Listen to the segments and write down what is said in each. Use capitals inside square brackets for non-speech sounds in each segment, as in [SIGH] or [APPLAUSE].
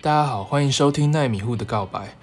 大家好，欢迎收听奈米户的告白。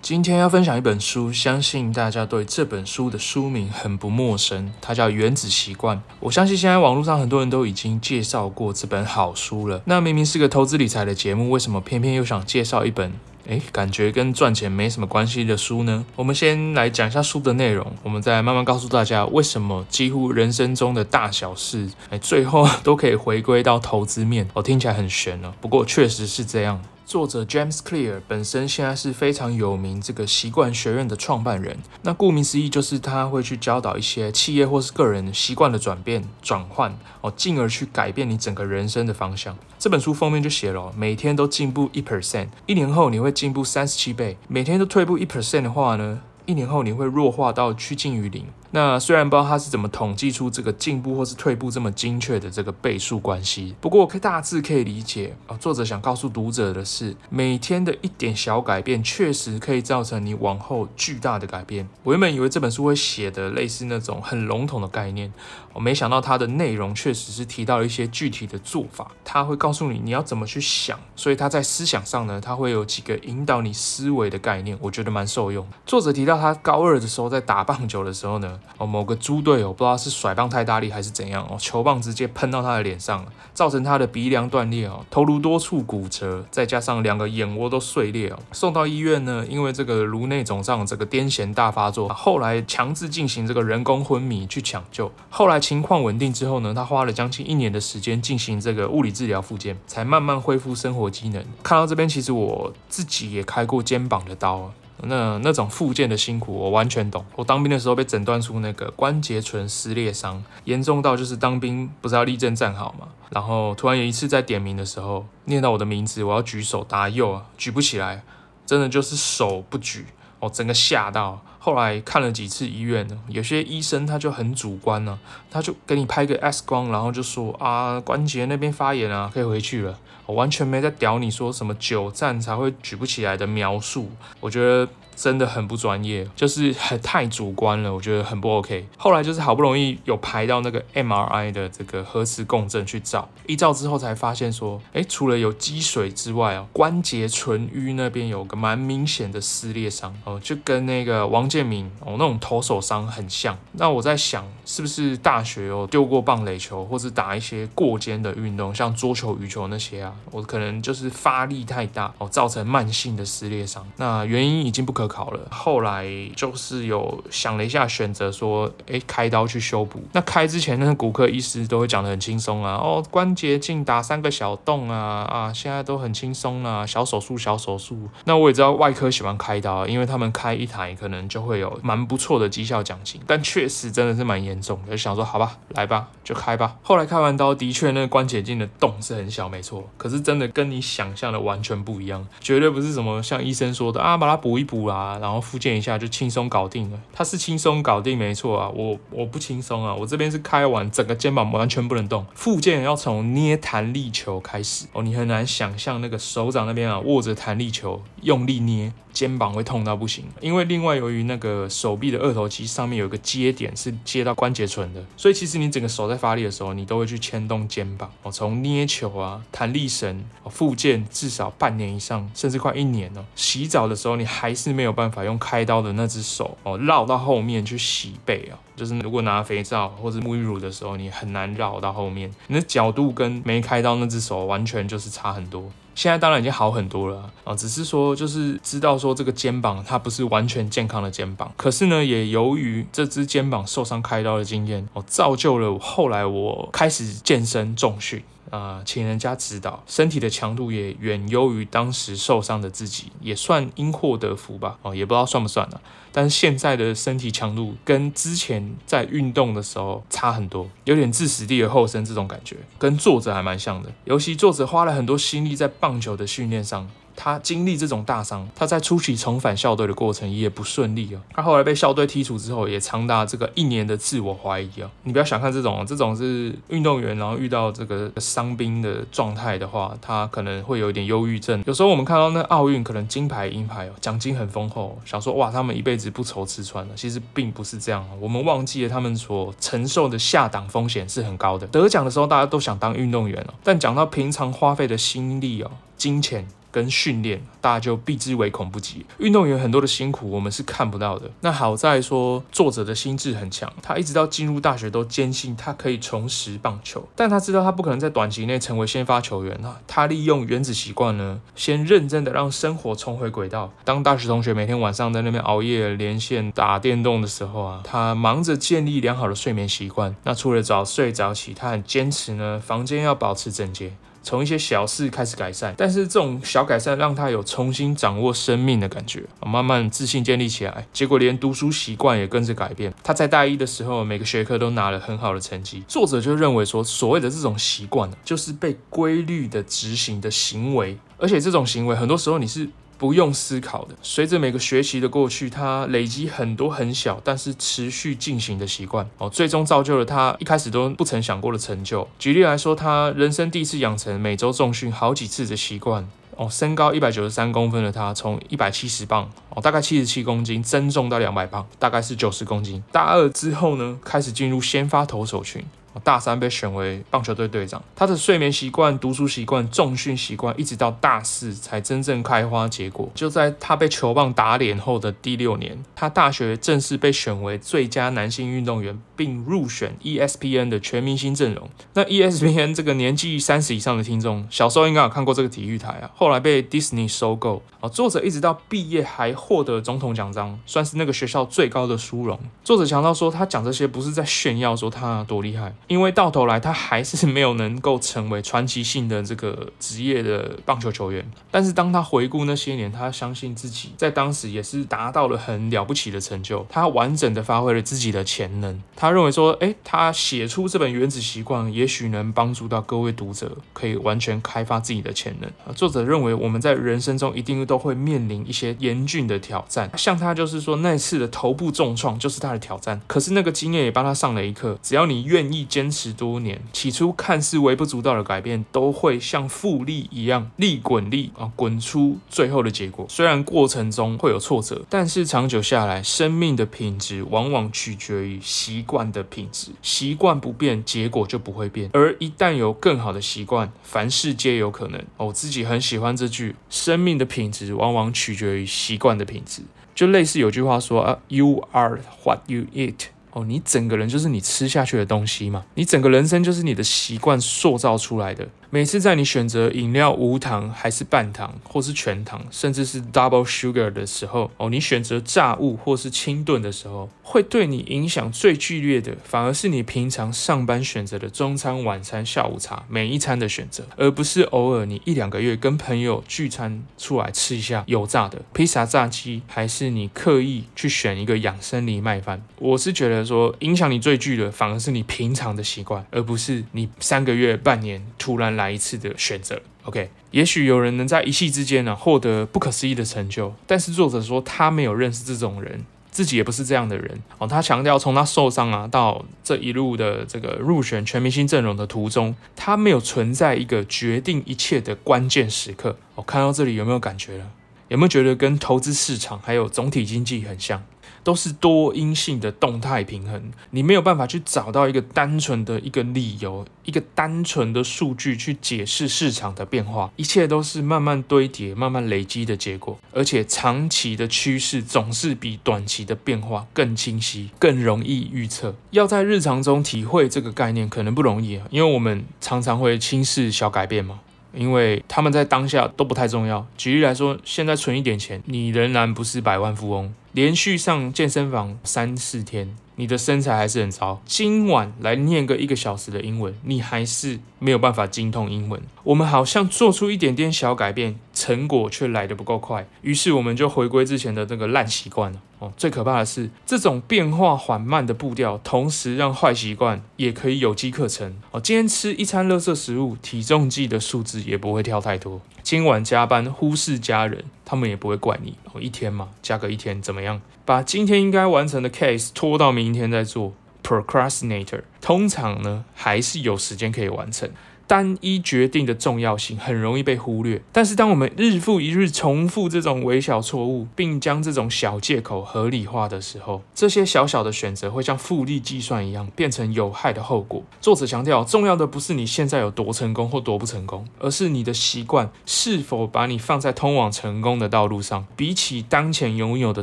今天要分享一本书，相信大家对这本书的书名很不陌生，它叫《原子习惯》。我相信现在网络上很多人都已经介绍过这本好书了。那明明是个投资理财的节目，为什么偏偏又想介绍一本？诶，感觉跟赚钱没什么关系的书呢？我们先来讲一下书的内容，我们再慢慢告诉大家为什么几乎人生中的大小事，诶，最后 [LAUGHS] 都可以回归到投资面。哦，听起来很悬哦，不过确实是这样。作者 James Clear 本身现在是非常有名这个习惯学院的创办人。那顾名思义，就是他会去教导一些企业或是个人习惯的转变、转换哦，进而去改变你整个人生的方向。这本书封面就写了，每天都进步一 percent，一年后你会进步三十七倍。每天都退步一 percent 的话呢，一年后你会弱化到趋近于零。那虽然不知道他是怎么统计出这个进步或是退步这么精确的这个倍数关系，不过可以大致可以理解啊。作者想告诉读者的是，每天的一点小改变，确实可以造成你往后巨大的改变。我原本以为这本书会写的类似那种很笼统的概念，我没想到它的内容确实是提到了一些具体的做法。他会告诉你你要怎么去想，所以他在思想上呢，他会有几个引导你思维的概念，我觉得蛮受用。作者提到他高二的时候在打棒球的时候呢。哦，某个猪队友不知道是甩棒太大力还是怎样哦，球棒直接喷到他的脸上，造成他的鼻梁断裂哦，头颅多处骨折，再加上两个眼窝都碎裂哦，送到医院呢，因为这个颅内肿胀，这个癫痫大发作，后来强制进行这个人工昏迷去抢救，后来情况稳定之后呢，他花了将近一年的时间进行这个物理治疗复健，才慢慢恢复生活机能。看到这边，其实我自己也开过肩膀的刀。那那种复健的辛苦，我完全懂。我当兵的时候被诊断出那个关节唇撕裂伤，严重到就是当兵不是要立正站好嘛，然后突然有一次在点名的时候，念到我的名字，我要举手答右啊，举不起来，真的就是手不举，哦整个吓到。后来看了几次医院呢，有些医生他就很主观呢、他就给你拍个 X 光，然后就说啊关节那边发炎了，可以回去了。我完全没在屌你说什么久站才会举不起来的描述，我觉得。真的很不专业，就是很太主观了，我觉得很不 OK。后来就是好不容易有排到那个 MRI 的这个核磁共振去照，一照之后才发现说，哎，除了有积水之外哦，关节唇盂那边有个蛮明显的撕裂伤哦，就跟那个王建民哦那种投手伤很像。那我在想，是不是大学有丢过棒垒球，或是打一些过肩的运动，像桌球、羽球那些啊，我可能就是发力太大哦，造成慢性的撕裂伤。那原因已经不可。考了，后来就是有想了一下，选择说，哎，开刀去修补。那开之前，那骨科医师都会讲得很轻松啊，哦，关节镜打三个小洞啊，啊，现在都很轻松啊，小手术，小手术。那我也知道外科喜欢开刀，因为他们开一台可能就会有蛮不错的绩效奖金。但确实真的是蛮严重的，就想说好吧，来吧，就开吧。后来开完刀，的确那个关节镜的洞是很小，没错。可是真的跟你想象的完全不一样，绝对不是什么像医生说的啊，把它补一补啊。啊，然后复健一下就轻松搞定了。他是轻松搞定，没错啊。我我不轻松啊，我这边是开完整个肩膀完全不能动。复健要从捏弹力球开始哦，你很难想象那个手掌那边啊握着弹力球用力捏。肩膀会痛到不行，因为另外由于那个手臂的二头肌上面有一个接点是接到关节唇的，所以其实你整个手在发力的时候，你都会去牵动肩膀。哦，从捏球啊、弹力绳、哦、复健至少半年以上，甚至快一年哦。洗澡的时候，你还是没有有办法用开刀的那只手哦绕到后面去洗背啊、哦，就是如果拿肥皂或者沐浴乳的时候，你很难绕到后面，你的角度跟没开刀那只手完全就是差很多。现在当然已经好很多了啊，只是说就是知道说这个肩膀它不是完全健康的肩膀，可是呢，也由于这只肩膀受伤开刀的经验，哦，造就了后来我开始健身重训。啊、呃，请人家指导，身体的强度也远优于当时受伤的自己，也算因祸得福吧。哦，也不知道算不算了、但是现在的身体强度跟之前在运动的时候差很多，有点置死地而后生这种感觉，跟作者还蛮像的。尤其作者花了很多心力在棒球的训练上。他经历这种大伤，他在初期重返校队的过程也不顺利哦。他后来被校队剔除之后，也长达这个一年的自我怀疑哦。你不要小看这种，这种是运动员，然后遇到这个伤兵的状态的话，他可能会有一点忧郁症。有时候我们看到那奥运可能金牌银牌哦，奖金很丰厚，想说哇，他们一辈子不愁吃穿了。其实并不是这样，我们忘记了他们所承受的下档风险是很高的。得奖的时候，大家都想当运动员哦，但讲到平常花费的心力哦，金钱。跟训练，大家就避之唯恐不及。运动员很多的辛苦，我们是看不到的。那好在说，作者的心智很强，他一直到进入大学都坚信他可以重拾棒球，但他知道他不可能在短期内成为先发球员啊。他利用原子习惯呢，先认真的让生活重回轨道。当大学同学每天晚上在那边熬夜连线打电动的时候啊，他忙着建立良好的睡眠习惯。那除了早睡早起，他很坚持呢，房间要保持整洁。从一些小事开始改善，但是这种小改善让他有重新掌握生命的感觉，慢慢自信建立起来。结果连读书习惯也跟着改变。他在大一的时候，每个学科都拿了很好的成绩。作者就认为说，所谓的这种习惯，就是被规律的执行的行为，而且这种行为很多时候你是。不用思考的，随着每个学习的过去，他累积很多很小但是持续进行的习惯哦，最终造就了他一开始都不曾想过的成就。举例来说，他人生第一次养成每周重训好几次的习惯哦，身高一百九十三公分的他，从一百七十磅哦，大概七十七公斤增重到两百磅，大概是九十公斤。大二之后呢，开始进入先发投手群。大三被选为棒球队队长，他的睡眠习惯、读书习惯、重训习惯，一直到大四才真正开花结果。就在他被球棒打脸后的第六年，他大学正式被选为最佳男性运动员，并入选 ESPN 的全明星阵容。那 ESPN 这个年纪三十以上的听众，小时候应该有看过这个体育台啊，后来被 Disney 收购。啊，作者一直到毕业还获得总统奖章，算是那个学校最高的殊荣。作者强调说，他讲这些不是在炫耀说他多厉害。因为到头来，他还是没有能够成为传奇性的这个职业的棒球球员。但是当他回顾那些年，他相信自己在当时也是达到了很了不起的成就。他完整的发挥了自己的潜能。他他认为说，诶，他写出这本《原子习惯》，也许能帮助到各位读者，可以完全开发自己的潜能。作者认为，我们在人生中一定都会面临一些严峻的挑战。像他就是说，那次的头部重创就是他的挑战。可是那个经验也帮他上了一课，只要你愿意。坚持多年，起初看似微不足道的改变，都会像复利一样，利滚利啊，滚出最后的结果。虽然过程中会有挫折，但是长久下来，生命的品质往往取决于习惯的品质。习惯不变，结果就不会变。而一旦有更好的习惯，凡事皆有可能。我自己很喜欢这句：生命的品质往往取决于习惯的品质。就类似有句话说啊，You are what you eat。哦，你整个人就是你吃下去的东西嘛，你整个人生就是你的习惯塑造出来的。每次在你选择饮料无糖还是半糖，或是全糖，甚至是 double sugar 的时候，哦，你选择炸物或是清炖的时候，会对你影响最剧烈的，反而是你平常上班选择的中餐、晚餐、下午茶每一餐的选择，而不是偶尔你一两个月跟朋友聚餐出来吃一下油炸的披萨、炸鸡，还是你刻意去选一个养生藜麦饭。我是觉得说，影响你最剧的，反而是你平常的习惯，而不是你三个月、半年突然。来一次的选择，OK，也许有人能在一夕之间呢获得不可思议的成就，但是作者说他没有认识这种人，自己也不是这样的人哦。他强调从他受伤啊到这一路的这个入选全明星阵容的途中，他没有存在一个决定一切的关键时刻。我、哦、看到这里有没有感觉了？有没有觉得跟投资市场还有总体经济很像？都是多因性的动态平衡，你没有办法去找到一个单纯的一个理由，一个单纯的数据去解释市场的变化，一切都是慢慢堆叠、慢慢累积的结果。而且长期的趋势总是比短期的变化更清晰、更容易预测。要在日常中体会这个概念，可能不容易啊，因为我们常常会轻视小改变嘛。因为他们在当下都不太重要。举例来说，现在存一点钱，你仍然不是百万富翁。连续上健身房三四天。你的身材还是很糟。今晚来念个一个小时的英文，你还是没有办法精通英文。我们好像做出一点点小改变，成果却来得不够快，于是我们就回归之前的那个烂习惯了。哦，最可怕的是这种变化缓慢的步调，同时让坏习惯也可以有机可乘。哦，今天吃一餐垃圾食物，体重计的数字也不会跳太多。今晚加班忽视家人，他们也不会怪你。哦，一天嘛，加个一天怎么样？把今天应该完成的 case 拖到明天再做，procrastinator 通常呢还是有时间可以完成。单一决定的重要性很容易被忽略，但是当我们日复一日重复这种微小错误，并将这种小借口合理化的时候，这些小小的选择会像复利计算一样变成有害的后果。作者强调，重要的不是你现在有多成功或多不成功，而是你的习惯是否把你放在通往成功的道路上。比起当前拥有的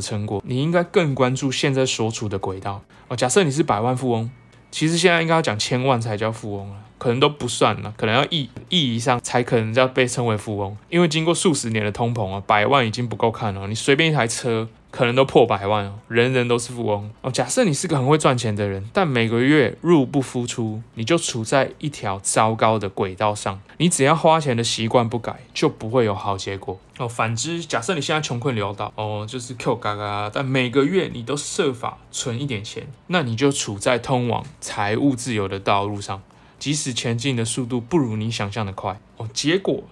成果，你应该更关注现在所处的轨道。哦，假设你是百万富翁，其实现在应该要讲千万才叫富翁了。可能都不算了，可能要亿亿以上才可能要被称为富翁，因为经过数十年的通膨啊，百万已经不够看了。你随便一台车可能都破百万哦，人人都是富翁哦。假设你是个很会赚钱的人，但每个月入不敷出，你就处在一条糟糕的轨道上。你只要花钱的习惯不改，就不会有好结果哦。反之，假设你现在穷困潦倒哦，就是 Q 嘎嘎，但每个月你都设法存一点钱，那你就处在通往财务自由的道路上。即使前进的速度不如你想象的快哦，结果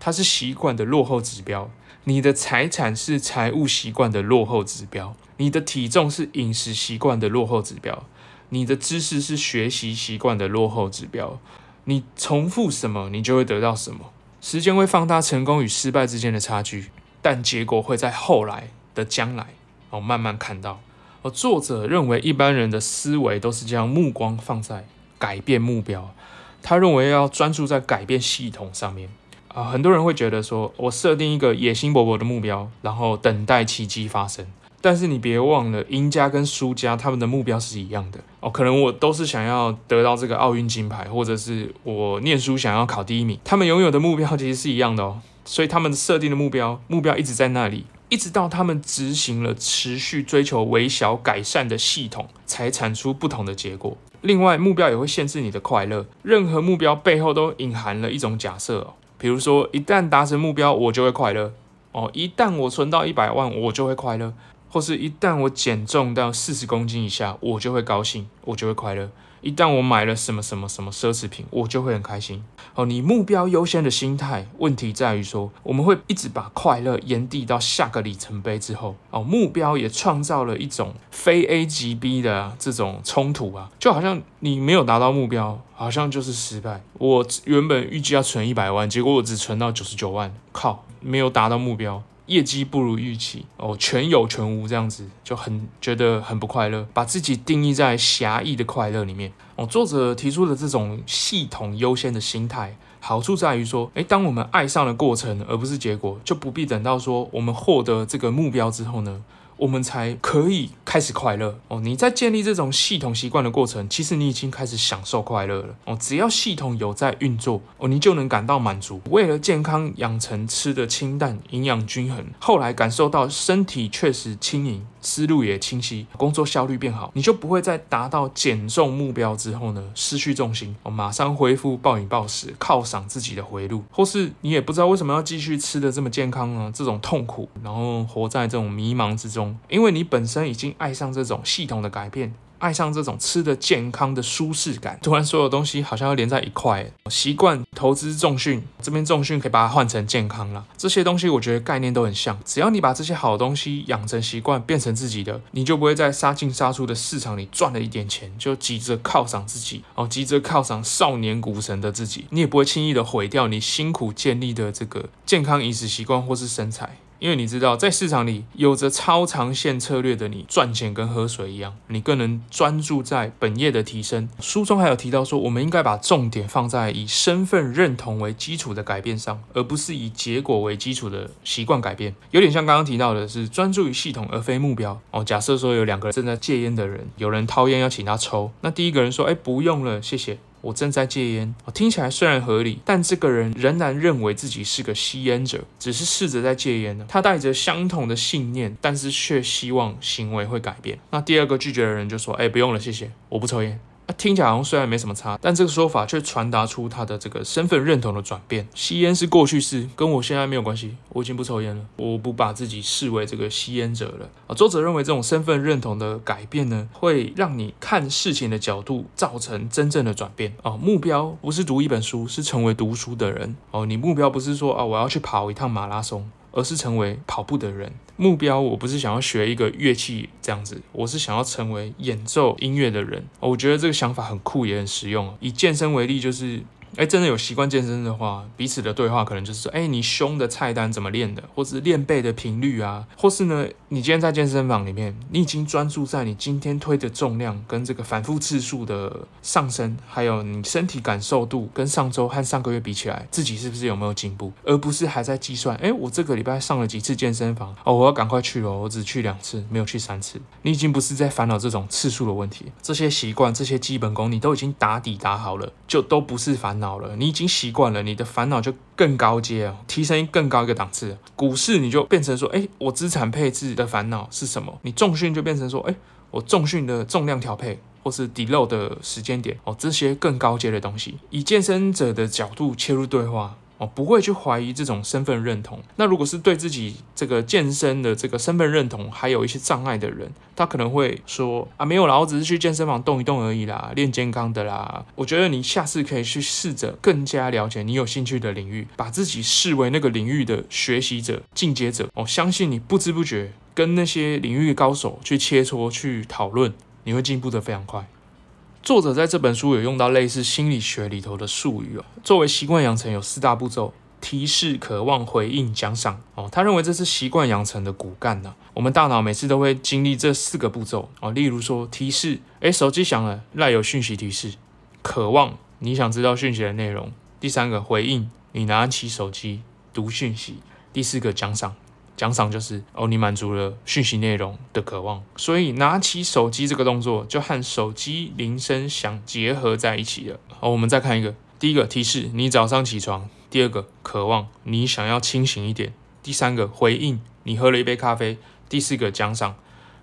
它是习惯的落后指标。你的财产是财务习惯的落后指标，你的体重是饮食习惯的落后指标，你的知识是学习习惯的落后指标。你重复什么，你就会得到什么。时间会放大成功与失败之间的差距，但结果会在后来的将来哦慢慢看到。而作者认为一般人的思维都是将目光放在。改变目标，他认为要专注在改变系统上面啊。很多人会觉得说，我设定一个野心勃勃的目标，然后等待奇迹发生。但是你别忘了，赢家跟输家他们的目标是一样的哦。可能我都是想要得到这个奥运金牌，或者是我念书想要考第一名，他们拥有的目标其实是一样的哦。所以他们设定的目标，目标一直在那里，一直到他们执行了持续追求微小改善的系统，才产出不同的结果。另外，目标也会限制你的快乐。任何目标背后都隐含了一种假设哦，比如说，一旦达成目标，我就会快乐哦；一旦我存到一百万，我就会快乐；或是一旦我减重到四十公斤以下，我就会高兴，我就会快乐。一旦我买了什么什么什么奢侈品，我就会很开心。哦，你目标优先的心态，问题在于说，我们会一直把快乐延递到下个里程碑之后。哦，目标也创造了一种非 A 即 B 的这种冲突啊，就好像你没有达到目标，好像就是失败。我原本预计要存一百万，结果我只存到九十九万，靠，没有达到目标。业绩不如预期哦，全有全无这样子就很觉得很不快乐，把自己定义在狭义的快乐里面哦。作者提出的这种系统优先的心态，好处在于说，诶，当我们爱上了过程而不是结果，就不必等到说我们获得这个目标之后呢，我们才可以开始快乐哦。你在建立这种系统习惯的过程，其实你已经开始享受快乐了哦。只要系统有在运作哦，你就能感到满足。为了健康养成吃的清淡、营养均衡，后来感受到身体确实轻盈。思路也清晰，工作效率变好，你就不会在达到减重目标之后呢，失去重心，哦，马上恢复暴饮暴食，犒赏自己的回路，或是你也不知道为什么要继续吃的这么健康呢？这种痛苦，然后活在这种迷茫之中，因为你本身已经爱上这种系统的改变。爱上这种吃的健康的舒适感，突然所有东西好像要连在一块。习惯投资重训，这边重训可以把它换成健康了。这些东西我觉得概念都很像，只要你把这些好东西养成习惯，变成自己的，你就不会在杀进杀出的市场里赚了一点钱就急着犒赏自己哦，急着犒赏少年股神的自己，你也不会轻易的毁掉你辛苦建立的这个健康饮食习惯或是身材。因为你知道，在市场里有着超长线策略的你，赚钱跟喝水一样，你更能专注在本业的提升。书中还有提到说，我们应该把重点放在以身份认同为基础的改变上，而不是以结果为基础的习惯改变。有点像刚刚提到的是专注于系统而非目标。哦，假设说有两个人正在戒烟的人，有人掏烟要请他抽，那第一个人说：“哎，不用了，谢谢。”我正在戒烟。听起来虽然合理，但这个人仍然认为自己是个吸烟者，只是试着在戒烟呢。他带着相同的信念，但是却希望行为会改变。那第二个拒绝的人就说：“哎，不用了，谢谢，我不抽烟。”听起来好像虽然没什么差，但这个说法却传达出他的这个身份认同的转变。吸烟是过去式，跟我现在没有关系，我已经不抽烟了，我不把自己视为这个吸烟者了。啊，作者认为这种身份认同的改变呢，会让你看事情的角度造成真正的转变。哦，目标不是读一本书，是成为读书的人。哦，你目标不是说啊，我要去跑一趟马拉松。而是成为跑步的人。目标我不是想要学一个乐器这样子，我是想要成为演奏音乐的人。我觉得这个想法很酷，也很实用。以健身为例，就是。哎，真的有习惯健身的话，彼此的对话可能就是说，哎，你胸的菜单怎么练的，或是练背的频率啊，或是呢，你今天在健身房里面，你已经专注在你今天推的重量跟这个反复次数的上升，还有你身体感受度跟上周和上个月比起来，自己是不是有没有进步，而不是还在计算，哎，我这个礼拜上了几次健身房，哦，我要赶快去哦，我只去两次，没有去三次，你已经不是在烦恼这种次数的问题，这些习惯、这些基本功你都已经打底打好了，就都不是烦恼。了，你已经习惯了，你的烦恼就更高阶哦，提升更高一个档次。股市你就变成说，哎，我资产配置的烦恼是什么？你重训就变成说，哎，我重训的重量调配，或是滴漏的时间点哦，这些更高阶的东西，以健身者的角度切入对话。哦，不会去怀疑这种身份认同。那如果是对自己这个健身的这个身份认同还有一些障碍的人，他可能会说啊，没有啦，我只是去健身房动一动而已啦，练健康的啦。我觉得你下次可以去试着更加了解你有兴趣的领域，把自己视为那个领域的学习者、进阶者。我相信你不知不觉跟那些领域高手去切磋、去讨论，你会进步得非常快。作者在这本书有用到类似心理学里头的术语哦。作为习惯养成有四大步骤：提示、渴望、回应、奖赏。哦，他认为这是习惯养成的骨干呢。我们大脑每次都会经历这四个步骤哦。例如说提示，诶，手机响了，赖有讯息提示；渴望，你想知道讯息的内容；第三个回应，你拿起手机读讯息；第四个奖赏。奖赏就是哦，你满足了讯息内容的渴望，所以拿起手机这个动作就和手机铃声响结合在一起了。好，我们再看一个，第一个提示你早上起床，第二个渴望你想要清醒一点，第三个回应你喝了一杯咖啡，第四个奖赏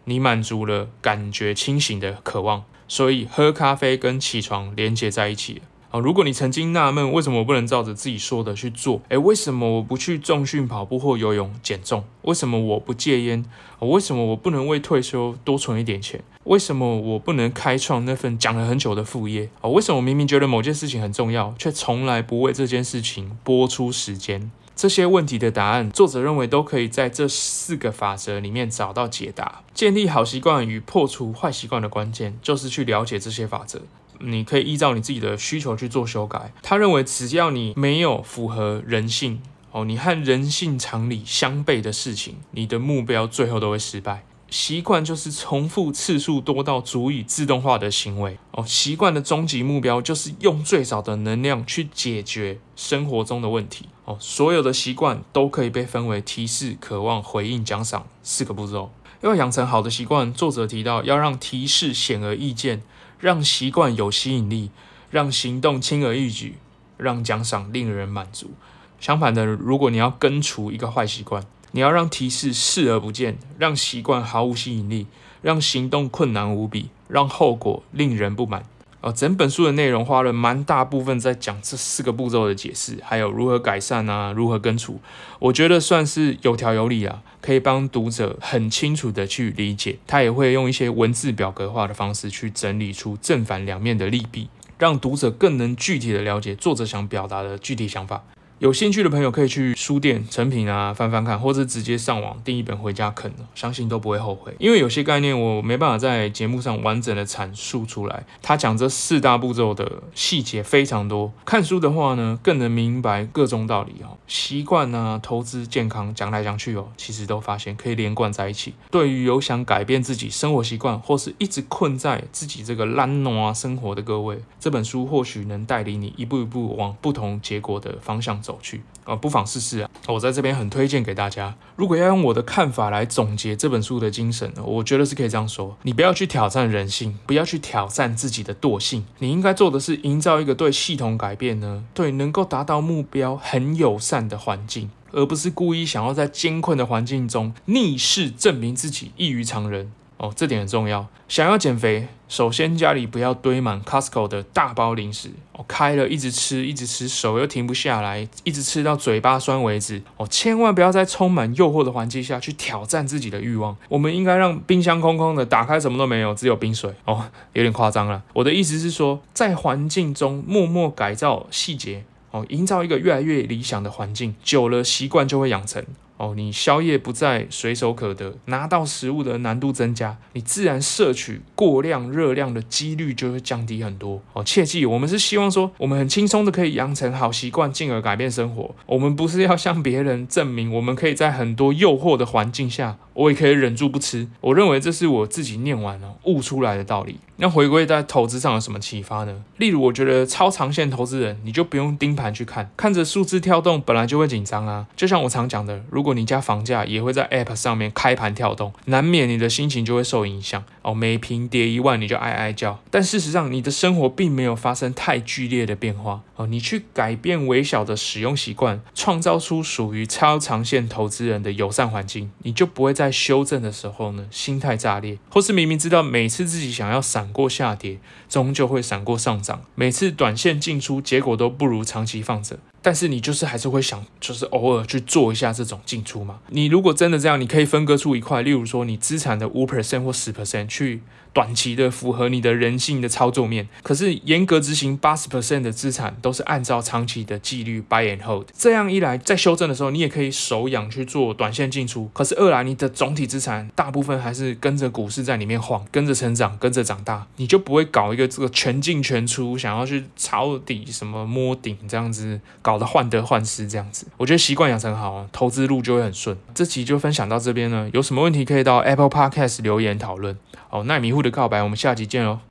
你满足了感觉清醒的渴望，所以喝咖啡跟起床连接在一起了。如果你曾经纳闷为什么我不能照着自己说的去做，诶，为什么我不去重训、跑步或游泳减重？为什么我不戒烟？为什么我不能为退休多存一点钱？为什么我不能开创那份讲了很久的副业？啊，为什么我明明觉得某件事情很重要，却从来不为这件事情拨出时间？这些问题的答案，作者认为都可以在这四个法则里面找到解答。建立好习惯与破除坏习惯的关键，就是去了解这些法则。你可以依照你自己的需求去做修改。他认为，只要你没有符合人性哦，你和人性常理相悖的事情，你的目标最后都会失败。习惯就是重复次数多到足以自动化的行为哦。习惯的终极目标就是用最少的能量去解决生活中的问题哦。所有的习惯都可以被分为提示、渴望、回应、奖赏四个步骤。要养成好的习惯，作者提到要让提示显而易见。让习惯有吸引力，让行动轻而易举，让奖赏令人满足。相反的，如果你要根除一个坏习惯，你要让提示视而不见，让习惯毫无吸引力，让行动困难无比，让后果令人不满。哦，整本书的内容花了蛮大部分在讲这四个步骤的解释，还有如何改善啊，如何根除。我觉得算是有条有理啊，可以帮读者很清楚的去理解。他也会用一些文字表格化的方式去整理出正反两面的利弊，让读者更能具体的了解作者想表达的具体想法。有兴趣的朋友可以去书店、成品啊翻翻看，或者直接上网订一本回家啃，相信都不会后悔。因为有些概念我没办法在节目上完整的阐述出来，他讲这四大步骤的细节非常多。看书的话呢，更能明白各种道理哦。习惯啊、投资、健康，讲来讲去哦，其实都发现可以连贯在一起。对于有想改变自己生活习惯，或是一直困在自己这个懒惰生活的各位，这本书或许能带领你一步一步往不同结果的方向走。去。呃，不妨试试啊！我在这边很推荐给大家。如果要用我的看法来总结这本书的精神，我觉得是可以这样说：你不要去挑战人性，不要去挑战自己的惰性，你应该做的是营造一个对系统改变呢，对能够达到目标很友善的环境，而不是故意想要在艰困的环境中逆势证明自己异于常人。哦，这点很重要。想要减肥，首先家里不要堆满 Costco 的大包零食哦，开了一直吃，一直吃，手又停不下来，一直吃到嘴巴酸为止哦。千万不要在充满诱惑的环境下去挑战自己的欲望。我们应该让冰箱空空的，打开什么都没有，只有冰水哦，有点夸张了。我的意思是说，在环境中默默改造细节哦，营造一个越来越理想的环境，久了习惯就会养成。哦，你宵夜不再随手可得，拿到食物的难度增加，你自然摄取过量热量的几率就会降低很多。哦，切记，我们是希望说，我们很轻松的可以养成好习惯，进而改变生活。我们不是要向别人证明，我们可以在很多诱惑的环境下，我也可以忍住不吃。我认为这是我自己念完了悟出来的道理。那回归在投资上有什么启发呢？例如，我觉得超长线投资人，你就不用盯盘去看，看着数字跳动，本来就会紧张啊。就像我常讲的，如如果你家房价也会在 App 上面开盘跳动，难免你的心情就会受影响。哦。每坪跌一万，你就哀哀叫。但事实上，你的生活并没有发生太剧烈的变化哦。你去改变微小的使用习惯，创造出属于超长线投资人的友善环境，你就不会在修正的时候呢，心态炸裂，或是明明知道每次自己想要。闪过下跌，终究会闪过上涨。每次短线进出，结果都不如长期放着。但是你就是还是会想，就是偶尔去做一下这种进出嘛。你如果真的这样，你可以分割出一块，例如说你资产的五 percent 或十 percent 去短期的符合你的人性的操作面。可是严格执行八十 percent 的资产都是按照长期的纪律 buy and hold。这样一来，在修正的时候，你也可以手痒去做短线进出。可是二来，你的总体资产大部分还是跟着股市在里面晃，跟着成长，跟着长大，你就不会搞一个这个全进全出，想要去抄底什么摸顶这样子搞。得，患得患失这样子，我觉得习惯养成好，投资路就会很顺。这期就分享到这边呢，有什么问题可以到 Apple Podcast 留言讨论。好，奈迷糊的告白，我们下集见喽。